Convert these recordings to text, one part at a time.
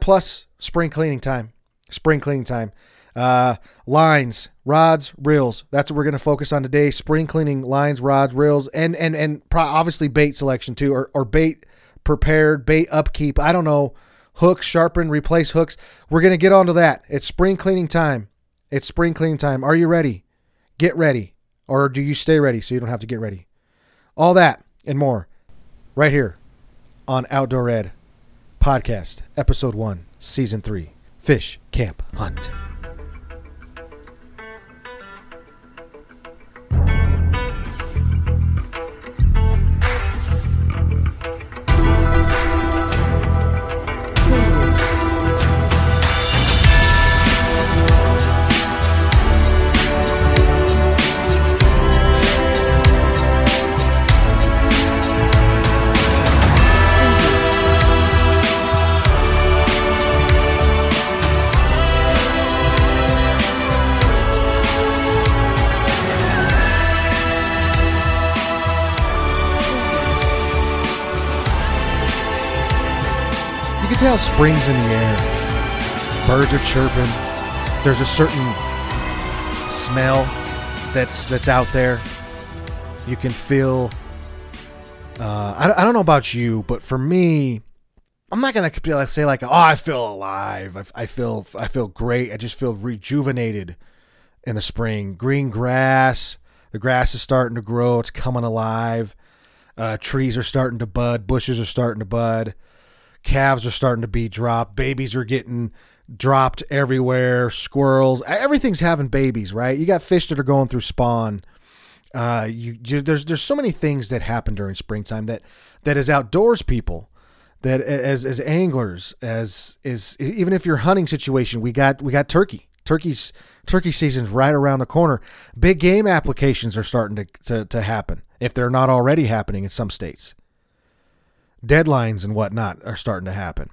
plus spring cleaning time. Spring cleaning time. Uh, lines, rods, reels. That's what we're going to focus on today. Spring cleaning lines, rods, reels, and and and pro- obviously bait selection too, or or bait prepared, bait upkeep. I don't know. Hooks, sharpen, replace hooks. We're going to get onto that. It's spring cleaning time. It's spring cleaning time. Are you ready? Get ready. Or do you stay ready so you don't have to get ready? All that and more right here on Outdoor Ed Podcast, Episode 1, Season 3 Fish Camp Hunt. Spring's in the air. Birds are chirping. There's a certain smell that's that's out there. You can feel. Uh, I, I don't know about you, but for me, I'm not gonna say like, oh, I feel alive. I, I feel I feel great. I just feel rejuvenated in the spring. Green grass. The grass is starting to grow. It's coming alive. Uh, trees are starting to bud. Bushes are starting to bud calves are starting to be dropped babies are getting dropped everywhere squirrels everything's having babies right? You got fish that are going through spawn. Uh you, you there's there's so many things that happen during springtime that that as outdoors people that as as anglers as is even if your hunting situation we got we got turkey. Turkey's turkey season's right around the corner. Big game applications are starting to to, to happen if they're not already happening in some states deadlines and whatnot are starting to happen.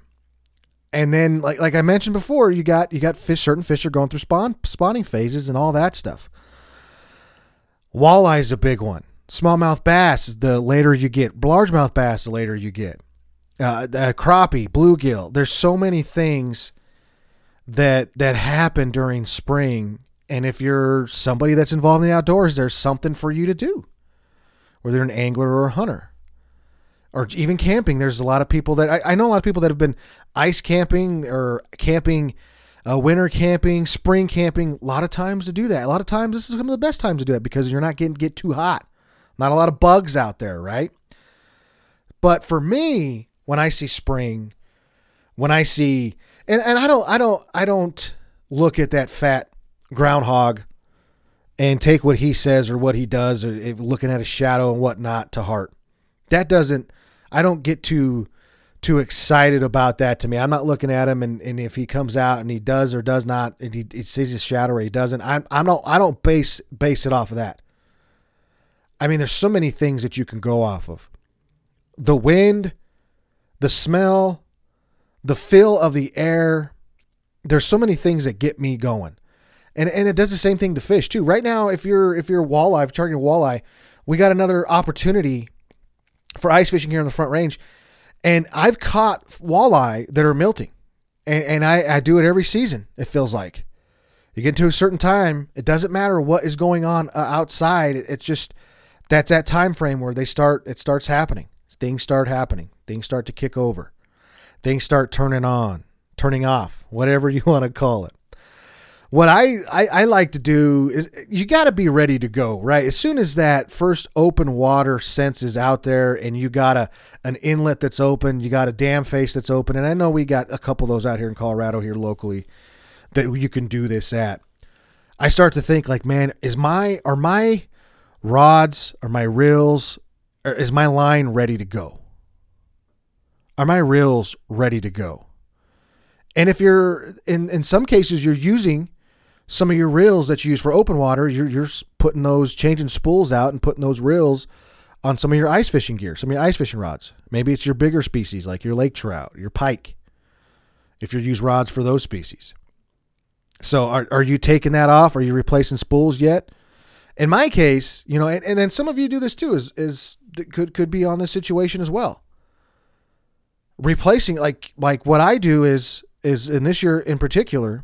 And then, like like I mentioned before, you got you got fish. Certain fish are going through spawn spawning phases and all that stuff. Walleye's a big one. Smallmouth bass is the later you get. Largemouth bass the later you get. Uh, uh, crappie, bluegill. There's so many things that that happen during spring, and if you're somebody that's involved in the outdoors, there's something for you to do. Whether you're an angler or a hunter or even camping. There's a lot of people that I, I, know a lot of people that have been ice camping or camping, uh, winter camping, spring camping. A lot of times to do that. A lot of times this is some of the best times to do that because you're not getting get too hot. Not a lot of bugs out there, right? But for me, when I see spring, when I see and, and I don't I don't I don't look at that fat groundhog and take what he says or what he does or looking at a shadow and whatnot to heart. That doesn't I don't get too too excited about that to me. I'm not looking at him and, and if he comes out and he does or does not and he, he sees his shadow or he doesn't, I'm I'm not I don't base base it off of that. I mean, there's so many things that you can go off of. The wind, the smell, the feel of the air. There's so many things that get me going. And and it does the same thing to fish too. Right now, if you're if you're walleye, if you're targeting walleye, we got another opportunity for ice fishing here in the Front Range, and I've caught walleye that are milting, and, and I, I do it every season. It feels like you get to a certain time, it doesn't matter what is going on uh, outside. It's just that's that time frame where they start. It starts happening. Things start happening. Things start to kick over. Things start turning on, turning off, whatever you want to call it what I, I, I, like to do is you got to be ready to go, right? As soon as that first open water sense is out there and you got a an inlet that's open, you got a dam face that's open, and I know we got a couple of those out here in Colorado here locally that you can do this at. I start to think like, man, is my are my rods or my reels or is my line ready to go? Are my reels ready to go? And if you're in in some cases you're using some of your reels that you use for open water, you're, you're putting those, changing spools out and putting those reels on some of your ice fishing gear, some of your ice fishing rods. Maybe it's your bigger species like your lake trout, your pike, if you use rods for those species. So are, are you taking that off? Are you replacing spools yet? In my case, you know, and, and then some of you do this too, is, is could, could be on this situation as well. Replacing like, like what I do is, is in this year in particular,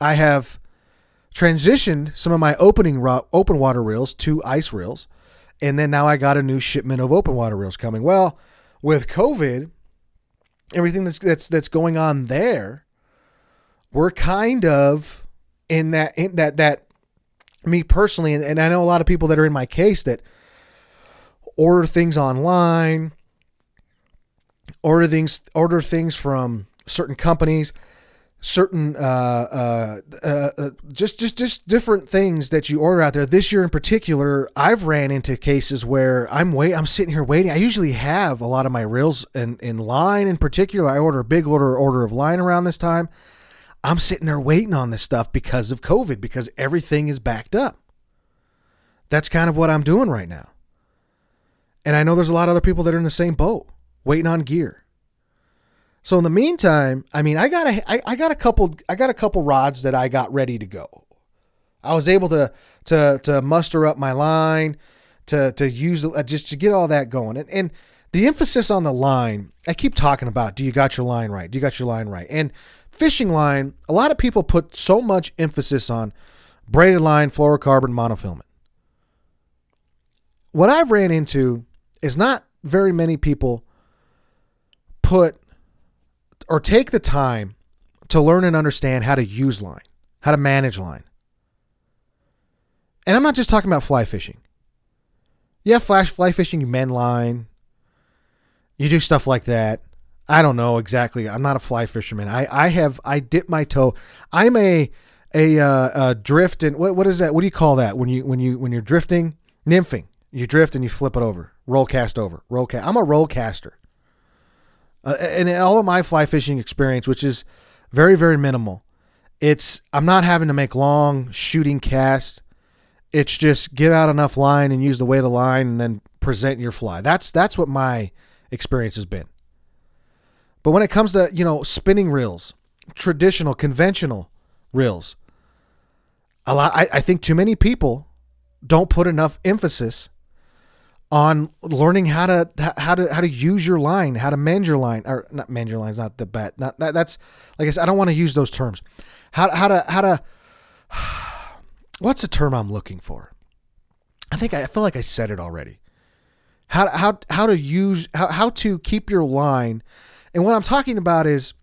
I have transitioned some of my opening ro- open water reels to ice reels, and then now I got a new shipment of open water reels coming. Well, with COVID, everything that's that's that's going on there, we're kind of in that in that that me personally, and, and I know a lot of people that are in my case that order things online, order things order things from certain companies certain uh, uh, uh, uh, just just just different things that you order out there. This year in particular, I've ran into cases where I'm wait I'm sitting here waiting. I usually have a lot of my reels in in line. In particular, I order a big order order of line around this time. I'm sitting there waiting on this stuff because of COVID because everything is backed up. That's kind of what I'm doing right now. And I know there's a lot of other people that are in the same boat, waiting on gear. So in the meantime, I mean, I got a, I, I got a couple, I got a couple rods that I got ready to go. I was able to to to muster up my line, to to use uh, just to get all that going, and and the emphasis on the line. I keep talking about. Do you got your line right? Do you got your line right? And fishing line, a lot of people put so much emphasis on braided line, fluorocarbon, monofilament. What I've ran into is not very many people put or take the time to learn and understand how to use line, how to manage line. And I'm not just talking about fly fishing. Yeah, flash fly fishing, you mend line, you do stuff like that. I don't know exactly. I'm not a fly fisherman. I, I have I dip my toe. I'm a a, uh, a drift and what what is that? What do you call that when you when you when you're drifting? Nymphing. You drift and you flip it over. Roll cast over. Roll cast. I'm a roll caster. Uh, and all of my fly fishing experience, which is very very minimal, it's I'm not having to make long shooting casts. It's just get out enough line and use the weight of line and then present your fly. That's that's what my experience has been. But when it comes to you know spinning reels, traditional conventional reels, a lot I, I think too many people don't put enough emphasis on learning how to how to how to use your line, how to mend your line, or not mend your line is not the bet. Not that, that's like I said, I don't want to use those terms. How how to how to what's the term I'm looking for? I think I feel like I said it already. How how how to use how how to keep your line, and what I'm talking about is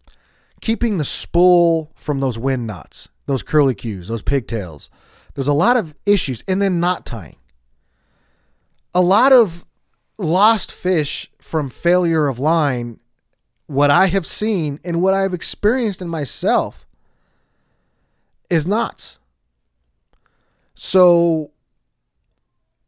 keeping the spool from those wind knots, those curly cues, those pigtails. There's a lot of issues, and then knot tying a lot of lost fish from failure of line, what I have seen and what I've experienced in myself is knots. So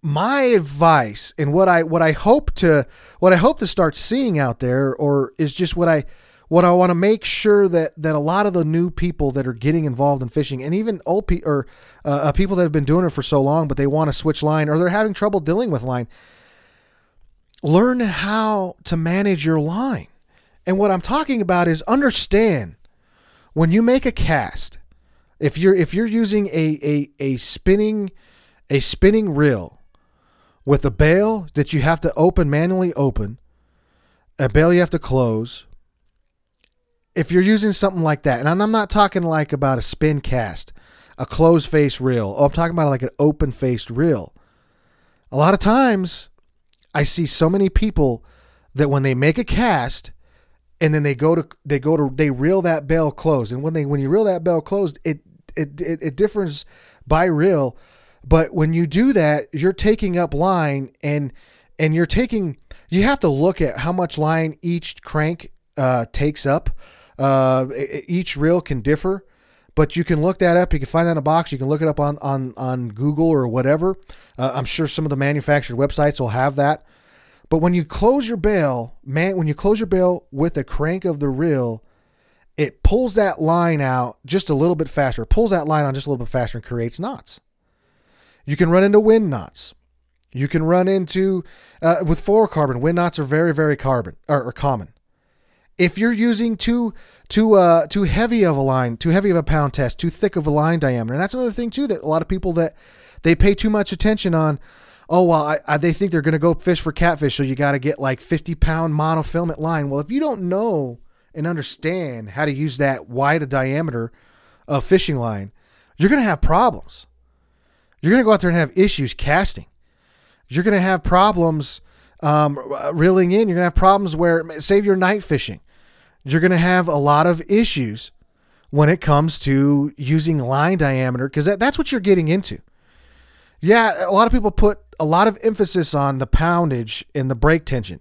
my advice and what I what I hope to what I hope to start seeing out there or is just what I what I want to make sure that that a lot of the new people that are getting involved in fishing and even old pe- or uh, uh, people that have been doing it for so long but they want to switch line or they're having trouble dealing with line learn how to manage your line. And what I'm talking about is understand when you make a cast if you're if you're using a a, a spinning a spinning reel with a bail that you have to open manually open a bail you have to close if you're using something like that, and I'm not talking like about a spin cast, a closed face reel. Oh, I'm talking about like an open faced reel. A lot of times, I see so many people that when they make a cast, and then they go to they go to they reel that bail closed, and when they when you reel that bail closed, it it it, it differs by reel. But when you do that, you're taking up line and and you're taking you have to look at how much line each crank uh, takes up uh, each reel can differ, but you can look that up. You can find that in a box. You can look it up on on on Google or whatever. Uh, I'm sure some of the manufactured websites will have that. But when you close your bail, man, when you close your bail with the crank of the reel, it pulls that line out just a little bit faster. It pulls that line on just a little bit faster and creates knots. You can run into wind knots. You can run into uh, with fluorocarbon. Wind knots are very, very carbon or, or common. If you're using too too uh, too heavy of a line, too heavy of a pound test, too thick of a line diameter, and that's another thing too that a lot of people that they pay too much attention on. Oh well, I, I, they think they're going to go fish for catfish, so you got to get like 50 pound monofilament line. Well, if you don't know and understand how to use that wide a diameter of fishing line, you're going to have problems. You're going to go out there and have issues casting. You're going to have problems um, reeling in. You're going to have problems where, save your night fishing. You're going to have a lot of issues when it comes to using line diameter because that, that's what you're getting into. Yeah, a lot of people put a lot of emphasis on the poundage and the break tension.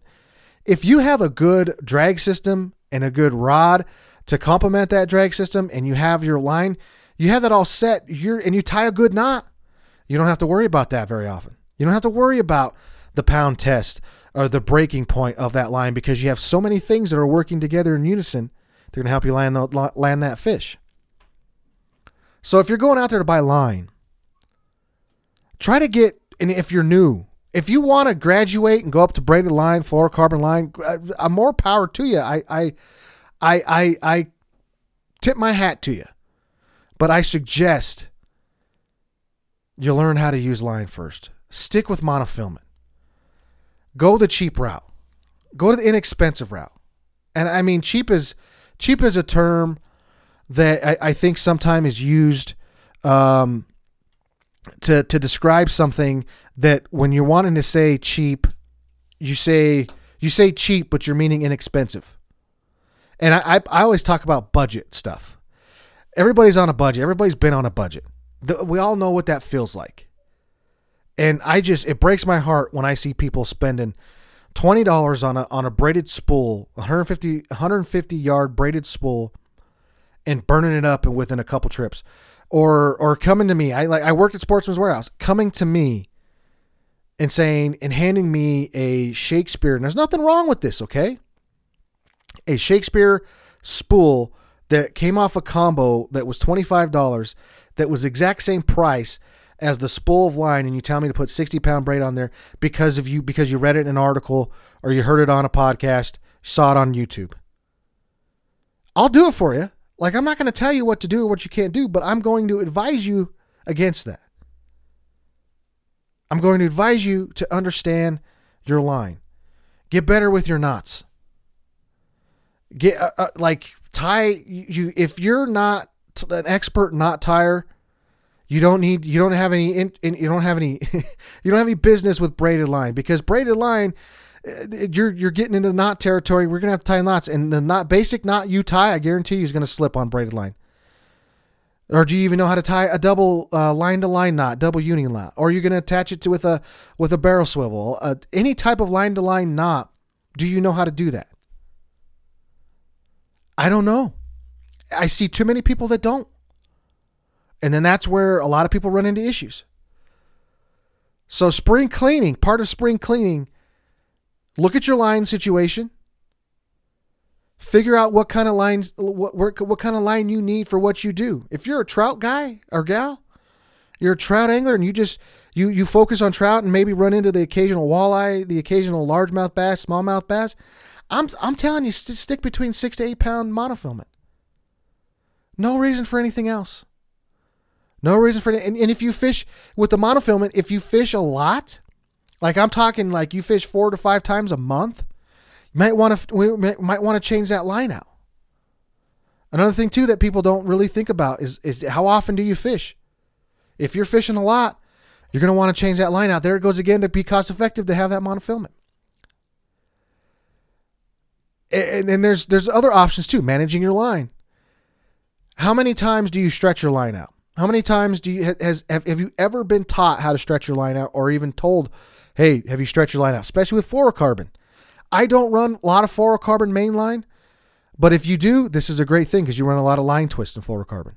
If you have a good drag system and a good rod to complement that drag system and you have your line, you have that all set, you're and you tie a good knot. You don't have to worry about that very often. You don't have to worry about the pound test or the breaking point of that line because you have so many things that are working together in unison. They're going to help you land the, land that fish. So if you're going out there to buy line, try to get and if you're new, if you want to graduate and go up to braided line, fluorocarbon line, uh, more power to you. I I I I, I tip my hat to you. But I suggest you learn how to use line first. Stick with monofilament. Go the cheap route. Go to the inexpensive route. And I mean, cheap is cheap is a term that I, I think sometimes is used um, to to describe something that when you're wanting to say cheap, you say you say cheap, but you're meaning inexpensive. And I, I, I always talk about budget stuff. Everybody's on a budget. Everybody's been on a budget. The, we all know what that feels like. And I just it breaks my heart when I see people spending twenty dollars on a on a braided spool, 150 150 yard braided spool, and burning it up and within a couple trips, or or coming to me. I like I worked at Sportsman's Warehouse, coming to me and saying and handing me a Shakespeare. And there's nothing wrong with this, okay? A Shakespeare spool that came off a combo that was twenty five dollars, that was exact same price as the spool of line and you tell me to put 60 pound braid on there because of you because you read it in an article or you heard it on a podcast saw it on youtube. I'll do it for you. Like i'm not going to tell you what to do or what you can't do but i'm going to advise you against that. I'm going to advise you to understand your line. Get better with your knots. Get uh, uh, like tie you if you're not an expert knot tire you don't need. You don't have any. In, in, you don't have any. you don't have any business with braided line because braided line, uh, you're you're getting into knot territory. We're gonna have to tie knots, and the knot basic knot you tie, I guarantee you, is gonna slip on braided line. Or do you even know how to tie a double line to line knot, double union knot? Or are you gonna attach it to with a with a barrel swivel? Uh, any type of line to line knot. Do you know how to do that? I don't know. I see too many people that don't. And then that's where a lot of people run into issues. So, spring cleaning, part of spring cleaning, look at your line situation. Figure out what kind of lines, what, what kind of line you need for what you do. If you're a trout guy or gal, you're a trout angler and you just you you focus on trout and maybe run into the occasional walleye, the occasional largemouth bass, smallmouth bass. I'm I'm telling you, stick between six to eight pound monofilament. No reason for anything else. No reason for it. And, and if you fish with the monofilament, if you fish a lot, like I'm talking like you fish four to five times a month, you might want to we might want to change that line out. Another thing too that people don't really think about is is how often do you fish? If you're fishing a lot, you're going to want to change that line out. There it goes again to be cost effective to have that monofilament. And, and there's there's other options too, managing your line. How many times do you stretch your line out? How many times do you has have, have you ever been taught how to stretch your line out or even told, "Hey, have you stretched your line out?" Especially with fluorocarbon. I don't run a lot of fluorocarbon main line, but if you do, this is a great thing because you run a lot of line twist in fluorocarbon.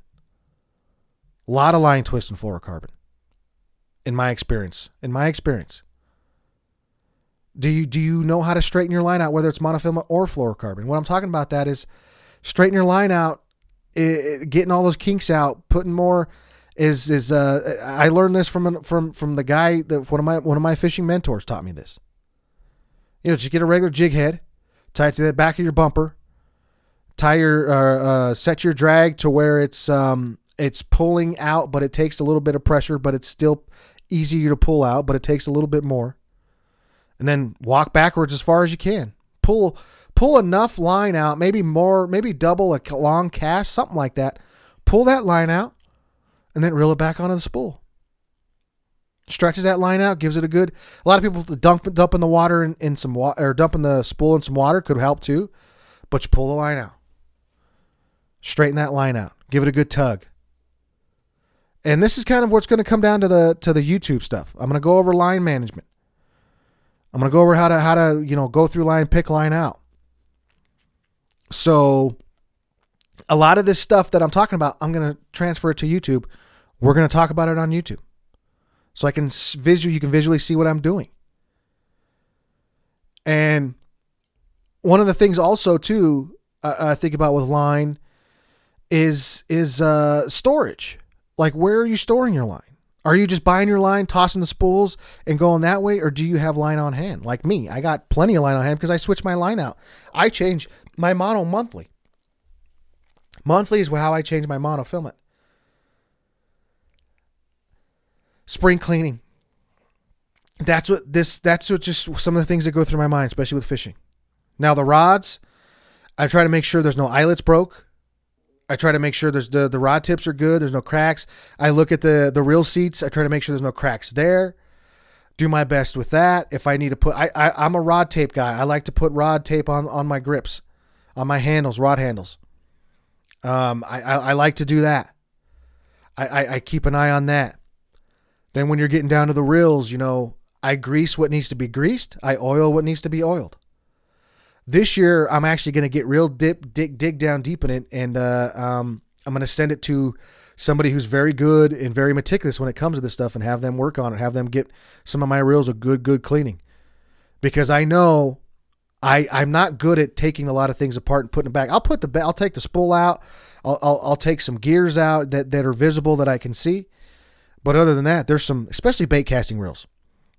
A lot of line twist in fluorocarbon. In my experience, in my experience. Do you do you know how to straighten your line out, whether it's monofilament or fluorocarbon? What I'm talking about that is straighten your line out it, getting all those kinks out, putting more is is uh I learned this from from from the guy that one of my one of my fishing mentors taught me this. You know, just get a regular jig head, tie it to the back of your bumper, tie your uh, uh, set your drag to where it's um it's pulling out, but it takes a little bit of pressure, but it's still easier to pull out, but it takes a little bit more. And then walk backwards as far as you can. Pull pull enough line out, maybe more, maybe double a long cast, something like that. Pull that line out, and then reel it back onto the spool. Stretches that line out, gives it a good. A lot of people dump dump in the water in, in some water or dumping the spool in some water could help too, but you pull the line out. Straighten that line out. Give it a good tug. And this is kind of what's going to come down to the to the YouTube stuff. I'm going to go over line management. I'm to go over how to how to, you know, go through line, pick line out. So a lot of this stuff that I'm talking about, I'm to transfer it to YouTube. We're to talk about it on YouTube. So I can visual you can visually see what I'm doing. And one of the things also too I think about with line is is uh, storage. Like, where are you storing your line? Are you just buying your line, tossing the spools, and going that way, or do you have line on hand? Like me, I got plenty of line on hand because I switch my line out. I change my mono monthly. Monthly is how I change my mono filament. Spring cleaning. That's what this. That's what just some of the things that go through my mind, especially with fishing. Now the rods, I try to make sure there's no eyelets broke. I try to make sure there's the, the rod tips are good. There's no cracks. I look at the the reel seats. I try to make sure there's no cracks there. Do my best with that. If I need to put, I, I I'm a rod tape guy. I like to put rod tape on on my grips, on my handles, rod handles. Um, I I, I like to do that. I, I I keep an eye on that. Then when you're getting down to the reels, you know, I grease what needs to be greased. I oil what needs to be oiled. This year, I'm actually going to get real dip, dig, dig down deep in it, and uh, um, I'm going to send it to somebody who's very good and very meticulous when it comes to this stuff, and have them work on it, have them get some of my reels a good, good cleaning, because I know I I'm not good at taking a lot of things apart and putting it back. I'll put the I'll take the spool out. I'll, I'll, I'll take some gears out that, that are visible that I can see. But other than that, there's some, especially bait casting reels.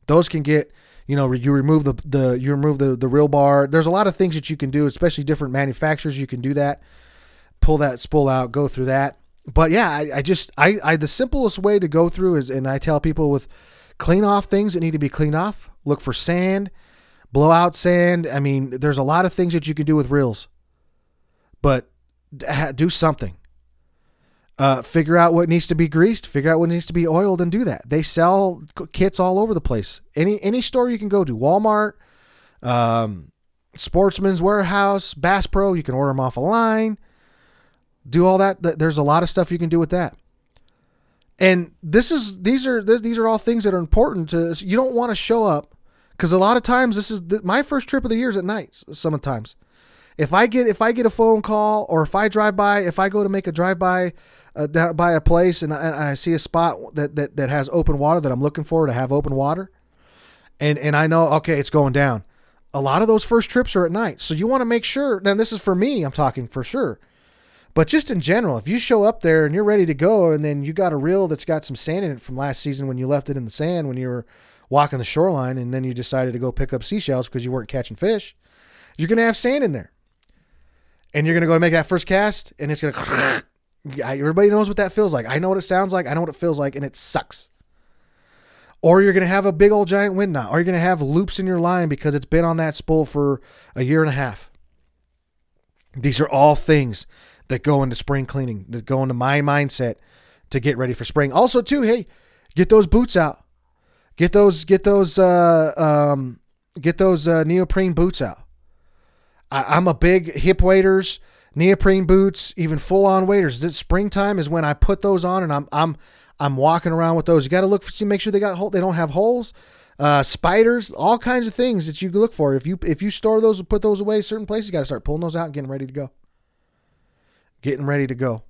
Those can get you know you remove the the you remove the the reel bar. There's a lot of things that you can do especially different manufacturers you can do that. Pull that spool out go through that. But yeah i, I just I, I the simplest way to go through is and i tell people with clean off things that need to be cleaned off look for sand blow out sand. I mean there's a lot of things that you can do with reels. But do something uh, figure out what needs to be greased, figure out what needs to be oiled, and do that. They sell kits all over the place. Any any store you can go to, Walmart, um, Sportsman's Warehouse, Bass Pro, you can order them off a line. Do all that. There's a lot of stuff you can do with that. And this is these are these are all things that are important to. You don't want to show up because a lot of times this is the, my first trip of the year is at night. Sometimes, if I get if I get a phone call or if I drive by, if I go to make a drive by uh, by a place and I, and I, see a spot that, that, that has open water that I'm looking for to have open water, and and I know okay it's going down. A lot of those first trips are at night, so you want to make sure. Now this is for me, I'm talking for sure, but just in general, if you show up there and you're ready to go, and then you got a reel that's got some sand in it from last season when you left it in the sand when you were walking the shoreline, and then you decided to go pick up seashells because you weren't catching fish, you're gonna have sand in there, and you're gonna go make that first cast, and it's gonna Everybody knows what that feels like. I know what it sounds like. I know what it feels like, and it sucks. Or you're going to have a big old giant wind knot. Or you're going to have loops in your line because it's been on that spool for a year and a half. These are all things that go into spring cleaning, that go into my mindset to get ready for spring. Also, too, hey, get those boots out. Get those, get those, uh, um, get those uh, neoprene boots out. I, I'm a big hip waders neoprene boots, even full on waders. This springtime is when I put those on and I'm I'm I'm walking around with those. You got to look for see make sure they got hole, they don't have holes. Uh, spiders, all kinds of things that you can look for. If you if you store those and put those away certain places, you got to start pulling those out and getting ready to go. Getting ready to go.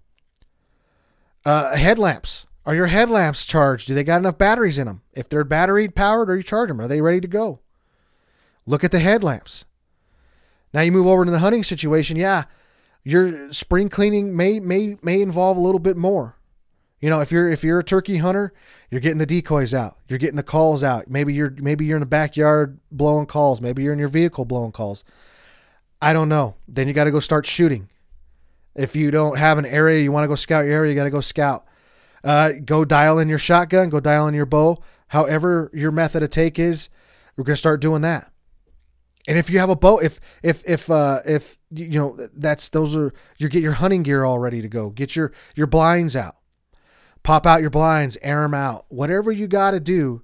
Uh, headlamps. Are your headlamps charged? Do they got enough batteries in them? If they're battery powered, or you charge them? Are they ready to go? Look at the headlamps. Now you move over to the hunting situation. Yeah, your spring cleaning may may may involve a little bit more. You know, if you're if you're a turkey hunter, you're getting the decoys out, you're getting the calls out. Maybe you're maybe you're in the backyard blowing calls, maybe you're in your vehicle blowing calls. I don't know. Then you got to go start shooting. If you don't have an area, you want to go scout your area, you got to go scout. Uh, go dial in your shotgun, go dial in your bow. However, your method of take is, we're to start doing that. And if you have a boat, if if if uh, if you know that's those are you get your hunting gear all ready to go. Get your your blinds out, pop out your blinds, air them out. Whatever you got to do.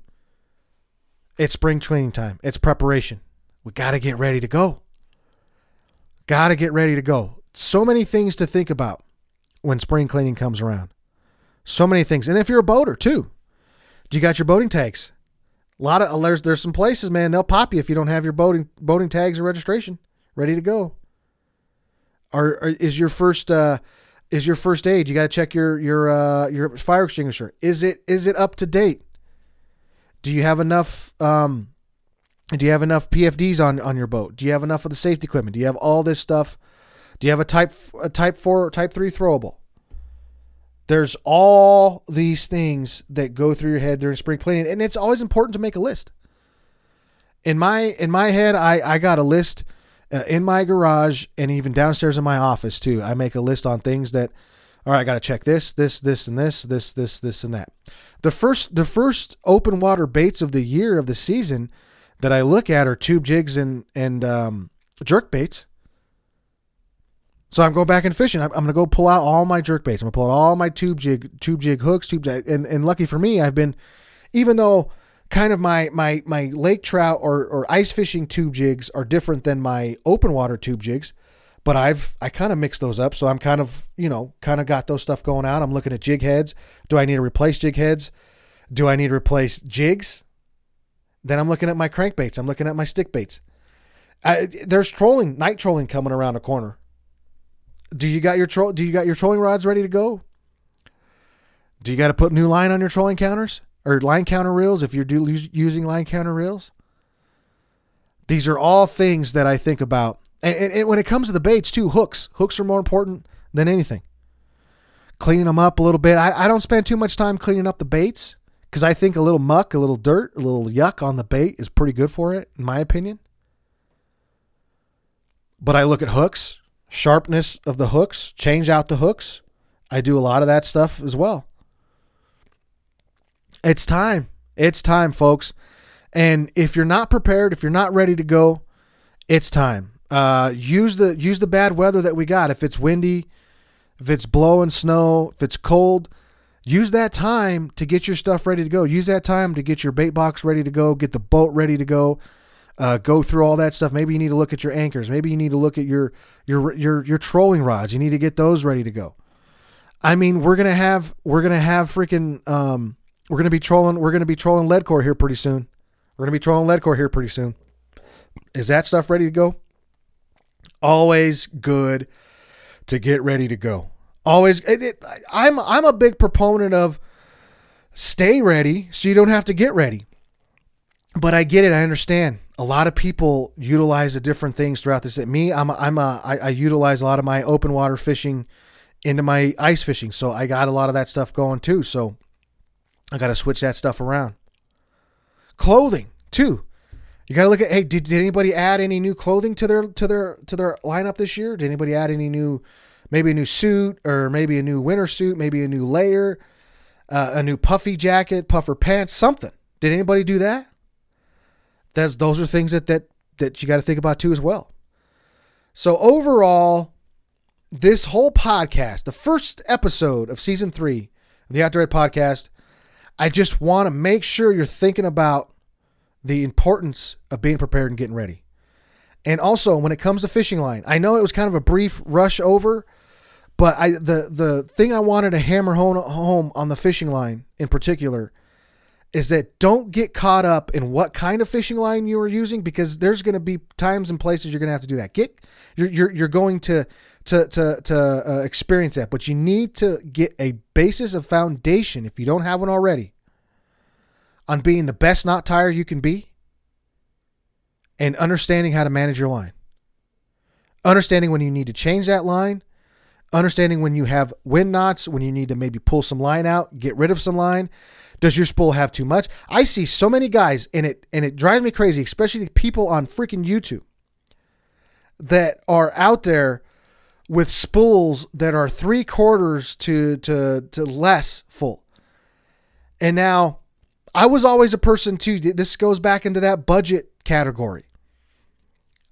It's spring cleaning time. It's preparation. We got to get ready to go. Got to get ready to go. So many things to think about when spring cleaning comes around. So many things. And if you're a boater too, do you got your boating tags? A lot of there's there's some places, man, they'll pop you if you don't have your boating boating tags or registration ready to go. Or, or is your first uh, is your first aid? You got to check your your uh, your fire extinguisher. Is it is it up to date? Do you have enough? Um, do you have enough PFDs on on your boat? Do you have enough of the safety equipment? Do you have all this stuff? Do you have a type a type four type three throwable? There's all these things that go through your head during spring cleaning, and it's always important to make a list. In my in my head, I I got a list uh, in my garage and even downstairs in my office too. I make a list on things that, all right, I got to check this, this, this, and this, this, this, this, and that. The first the first open water baits of the year of the season that I look at are tube jigs and and um, jerk baits. So I'm going back and fishing. I'm, I'm going to go pull out all my jerk baits. I'm going to pull out all my tube jig, tube jig hooks, tube jig, and and lucky for me, I've been, even though kind of my my my lake trout or or ice fishing tube jigs are different than my open water tube jigs, but I've I kind of mixed those up. So I'm kind of you know kind of got those stuff going out. I'm looking at jig heads. Do I need to replace jig heads? Do I need to replace jigs? Then I'm looking at my crankbaits. I'm looking at my stick baits. I, there's trolling, night trolling coming around the corner. Do you got your troll? Do you got your trolling rods ready to go? Do you got to put new line on your trolling counters or line counter reels if you're do, using line counter reels? These are all things that I think about. And, and, and, when it comes to the baits too, hooks. Hooks are more important than anything. Cleaning them up a little bit. I, I don't spend too much time cleaning up the baits because I think a little muck, a little dirt, a little yuck on the bait is pretty good for it, in my opinion. But I look at hooks sharpness of the hooks, change out the hooks. I do a lot of that stuff as well. It's time. It's time, folks. And if you're not prepared, if you're not ready to go, it's time. Uh, use the use the bad weather that we got. If it's windy, if it's blowing snow, if it's cold, use that time to get your stuff ready to go. Use that time to get your bait box ready to go, get the boat ready to go, uh, go through all that stuff. Maybe you need to look at your anchors. Maybe you need to look at your your your your trolling rods. You need to get those ready to go. I mean, we're gonna have we're gonna have freaking um, we're gonna be trolling we're gonna be trolling lead core here pretty soon. We're gonna be trolling lead core here pretty soon. Is that stuff ready to go? Always good to get ready to go. Always, it, it, I'm I'm a big proponent of stay ready so you don't have to get ready. But I get it. I understand a lot of people utilize the different things throughout this. Me, I'm a, I'm a I, I utilize a lot of my open water fishing into my ice fishing, so I got a lot of that stuff going too. So I got to switch that stuff around. Clothing too. You got to look at hey, did, did anybody add any new clothing to their to their to their lineup this year? Did anybody add any new, maybe a new suit or maybe a new winter suit, maybe a new layer, uh, a new puffy jacket, puffer pants, something? Did anybody do that? That's those are things that that that you got to think about too as well. So overall, this whole podcast, the first episode of season three of the Outdoor Ed podcast, I just want to make sure you're thinking about the importance of being prepared and getting ready. And also, when it comes to fishing line, I know it was kind of a brief rush over, but I the the thing I wanted to hammer home, home on the fishing line in particular is that don't get caught up in what kind of fishing line you are using because there's going to be times and places you're going to have to do that. Get you're you're, you're going to to to to uh, experience that, but you need to get a basis of foundation if you don't have one already on being the best knot tire you can be and understanding how to manage your line. Understanding when you need to change that line, understanding when you have wind knots, when you need to maybe pull some line out, get rid of some line does your spool have too much? I see so many guys and it and it drives me crazy, especially the people on freaking YouTube that are out there with spools that are three quarters to to to less full. And now I was always a person too. This goes back into that budget category.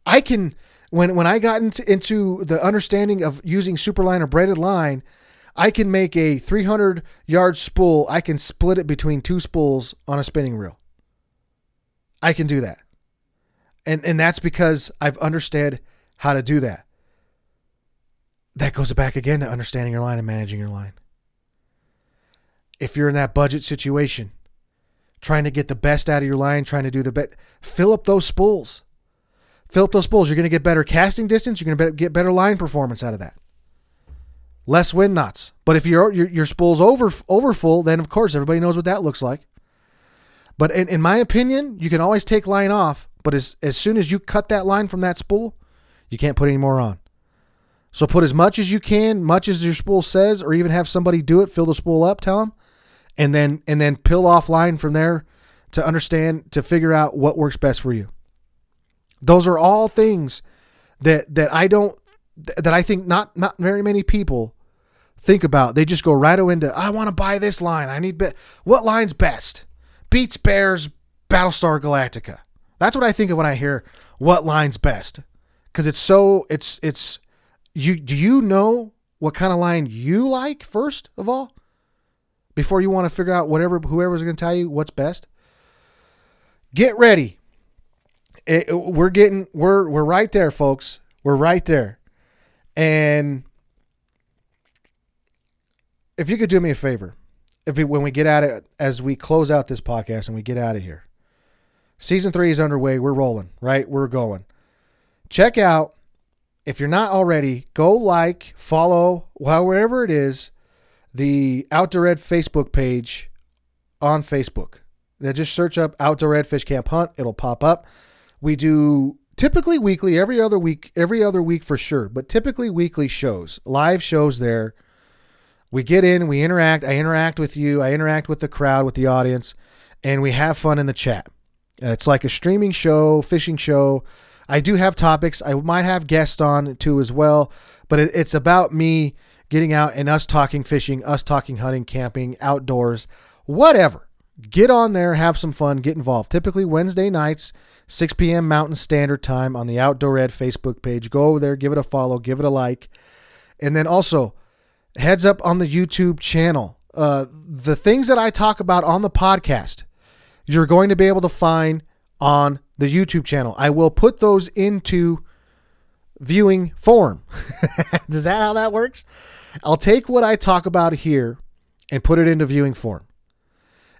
I can when when I got into, into the understanding of using superline or braided line, I can make a 300 yard spool. I can split it between two spools on a spinning reel. I can do that. And and that's because I've understood how to do that. That goes back again to understanding your line and managing your line. If you're in that budget situation, trying to get the best out of your line, trying to do the best, fill up those spools. Fill up those spools. You're going to get better casting distance. You're going to get better line performance out of that. Less wind knots. But if your your, your spool's over over full, then of course everybody knows what that looks like. But in, in my opinion, you can always take line off. But as as soon as you cut that line from that spool, you can't put any more on. So put as much as you can, much as your spool says, or even have somebody do it. Fill the spool up. Tell them, and then and then pill off line from there to understand to figure out what works best for you. Those are all things that that I don't that I think not not very many people think about. They just go right into I want to buy this line. I need be- what line's best? Beats Bears Battlestar Galactica. That's what I think of when I hear what line's best. Cuz it's so it's it's you do you know what kind of line you like first of all before you want to figure out whatever whoever's going to tell you what's best? Get ready. It, we're getting we're we're right there folks. We're right there. And if you could do me a favor, if we, when we get at it, as we close out this podcast and we get out of here, season three is underway. We're rolling, right? We're going. Check out, if you're not already, go like, follow, however it is, the Outdoor Ed Facebook page on Facebook. Now just search up Outdoor Ed Fish Camp Hunt. It'll pop up. We do typically weekly, every other week, every other week for sure, but typically weekly shows, live shows there. We get in, we interact. I interact with you, I interact with the crowd, with the audience, and we have fun in the chat. Uh, it's like a streaming show, fishing show. I do have topics. I might have guests on too as well, but it's about me getting out and us talking fishing, us talking hunting, camping, outdoors, whatever. Get on there, have some fun, get involved. Typically Wednesday nights 6 p.m. Mountain Standard Time on the Outdoor Ed Facebook page. Go over there, give it a follow, give it a like. And then also, heads up on the YouTube channel. Uh, the things that I talk about on the podcast, you're going to be able to find on the YouTube channel. I will put those into viewing form. Is that how that works? I'll take what I talk about here and put it into viewing form.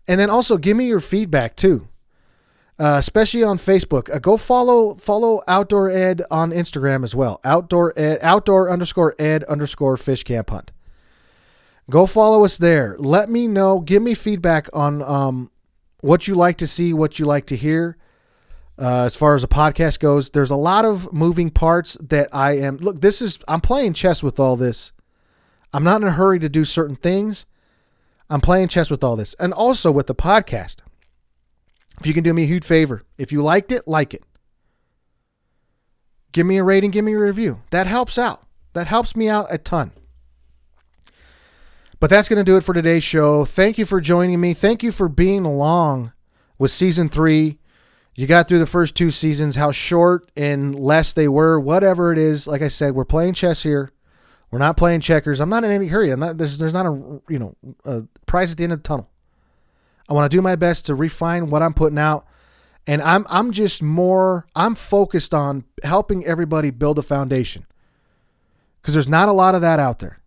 And then also give me your feedback too uh, especially on Facebook. Uh, go follow follow Outdoor Ed on Instagram as well. Outdoor Ed, outdoor underscore Ed underscore Fish Camp Hunt. Go follow us there. Let me know. Give me feedback on um, what you like to see, what you like to hear. Uh, as far as the podcast goes, there's a lot of moving parts that I am. Look, this is I'm playing chess with all this. I'm not in a hurry to do certain things. I'm playing chess with all this, and also with the podcast. If you can do me a huge favor, if you liked it, like it. Give me a rating, give me a review. That helps out. That helps me out a ton. But that's going to do it for today's show. Thank you for joining me. Thank you for being along with season three. You got through the first two seasons, how short and less they were, whatever it is. Like I said, we're playing chess here. We're not playing checkers. I'm not in any hurry. I'm not, there's, there's not a you know a prize at the end of the tunnel. I want to do my best to refine what I'm putting out. And I'm I'm just more I'm focused on helping everybody build a foundation. Cuz there's not a lot of that out there.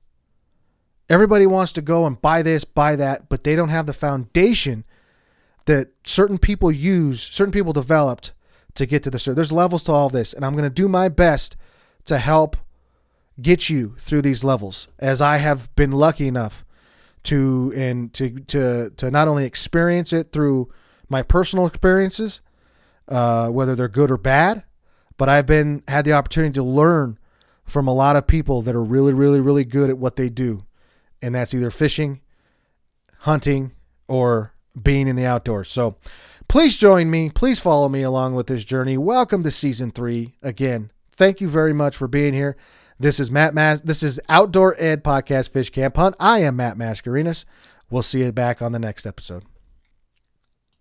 Everybody wants to go and buy this, buy that, but they don't have the foundation that certain people use, certain people developed to get to the certain. There's levels to all this, and I'm going to do my best to help get you through these levels as I have been lucky enough to and to to to not only experience it through my personal experiences, uh, whether they're good or bad, but I've been had the opportunity to learn from a lot of people that are really, really, really good at what they do, and that's either fishing, hunting, or being in the outdoors. So, please join me. Please follow me along with this journey. Welcome to season three. Again, thank you very much for being here. This is Matt Mas- this is Outdoor Ed Podcast Fish Camp Hunt. I am Matt Mascarenas. We'll see you back on the next episode.